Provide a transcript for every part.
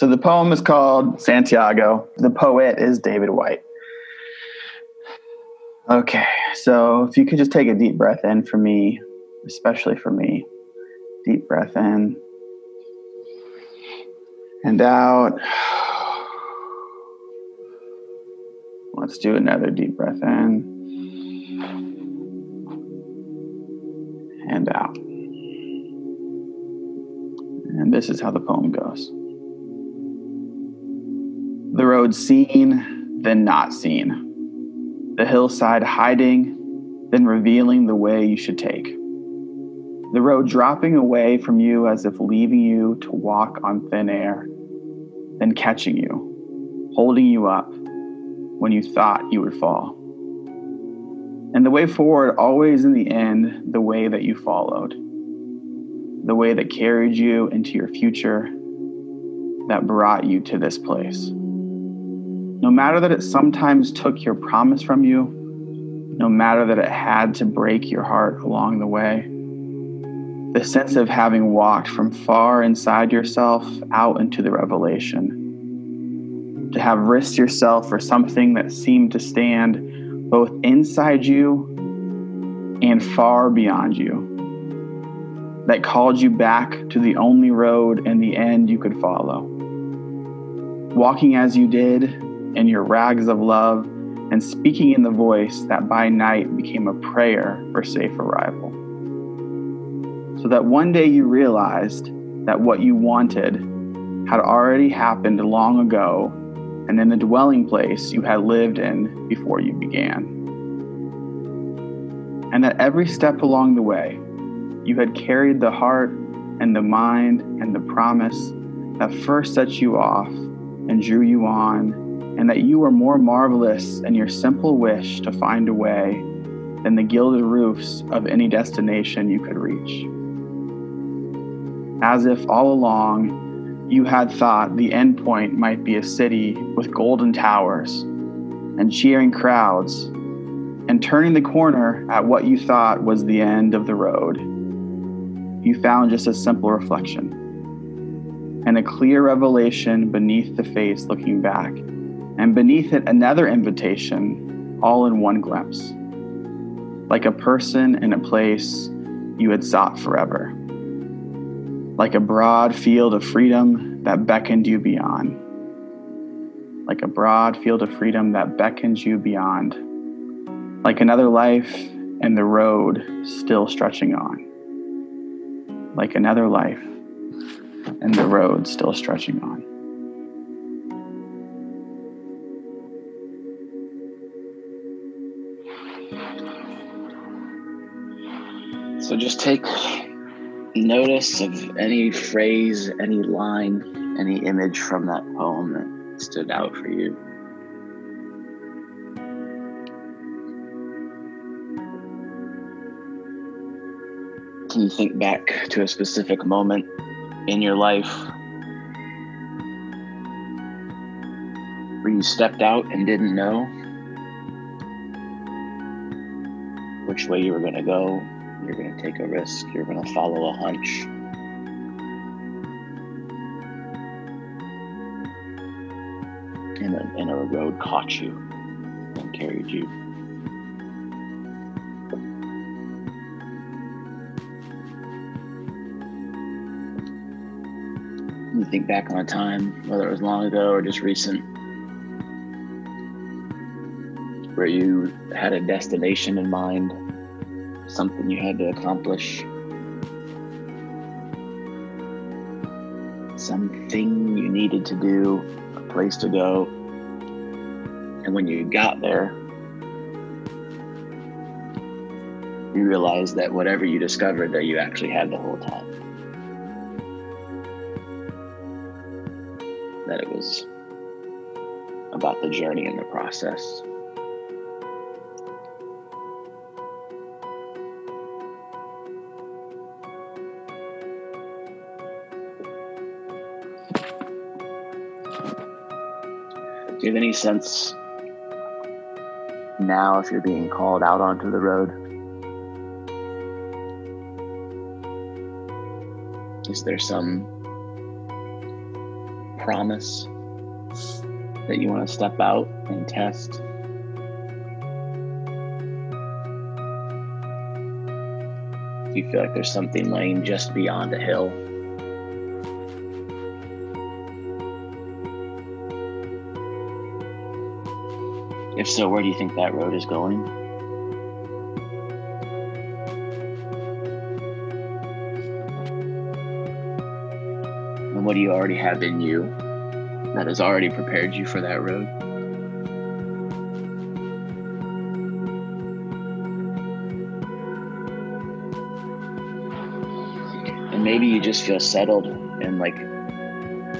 So the poem is called Santiago. The poet is David Whyte. Okay, so if you could just take a deep breath in for me, especially for me. Deep breath in and out. Let's do another deep breath in and out. And this is how the poem goes road seen, then not seen. The hillside hiding, then revealing the way you should take. The road dropping away from you as if leaving you to walk on thin air, then catching you, holding you up when you thought you would fall. And the way forward, always in the end, the way that you followed, the way that carried you into your future, that brought you to this place. No matter that it sometimes took your promise from you, no matter that it had to break your heart along the way, the sense of having walked from far inside yourself out into the revelation, to have risked yourself for something that seemed to stand both inside you and far beyond you, that called you back to the only road and the end you could follow. Walking as you did, in your rags of love and speaking in the voice that by night became a prayer for safe arrival. So that one day you realized that what you wanted had already happened long ago and in the dwelling place you had lived in before you began. And that every step along the way, you had carried the heart and the mind and the promise that first set you off and drew you on and that you are more marvelous in your simple wish to find a way than the gilded roofs of any destination you could reach. As if all along you had thought the end point might be a city with golden towers and cheering crowds, and turning the corner at what you thought was the end of the road, you found just a simple reflection and a clear revelation beneath the face looking back and beneath it, another invitation, all in one glimpse, like a person in a place you had sought forever, like a broad field of freedom that beckoned you beyond, like a broad field of freedom that beckons you beyond, like another life and the road still stretching on, like another life and the road still stretching on. So just take notice of any phrase, any line, any image from that poem that stood out for you. Can you think back to a specific moment in your life where you stepped out and didn't know which way you were going to go, you're going to take a risk. You're going to follow a hunch. And a, road caught you and carried you. You think back on a time, whether it was long ago or just recent, where you had a destination in mind something you had to accomplish, something you needed to do, a place to go. And when you got there, you realized that whatever you discovered that you actually had the whole time. That it was about the journey and the process. Do you have any sense now if you're being called out onto the road? Is there some promise that you want to step out and test? Do you feel like there's something laying just beyond a hill? If so, where do you think that road is going? And what do you already have in you that has already prepared you for that road? And maybe you just feel settled and like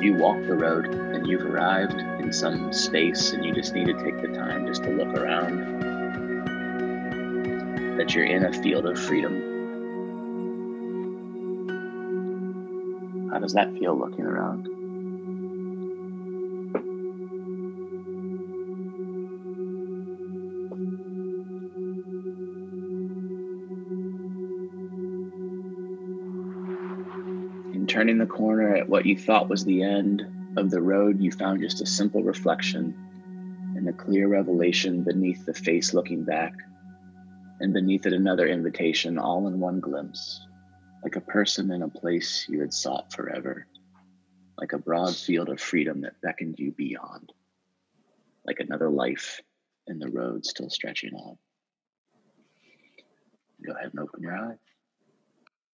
you walk the road and you've arrived in some space and you just need to take the time just to look around. That you're in a field of freedom. How does that feel looking around? In turning the corner at what you thought was the end of the road, you found just a simple reflection and a clear revelation beneath the face looking back, and beneath it another invitation, all in one glimpse, like a person in a place you had sought forever, like a broad field of freedom that beckoned you beyond, like another life in the road still stretching on. Go ahead and open your eyes.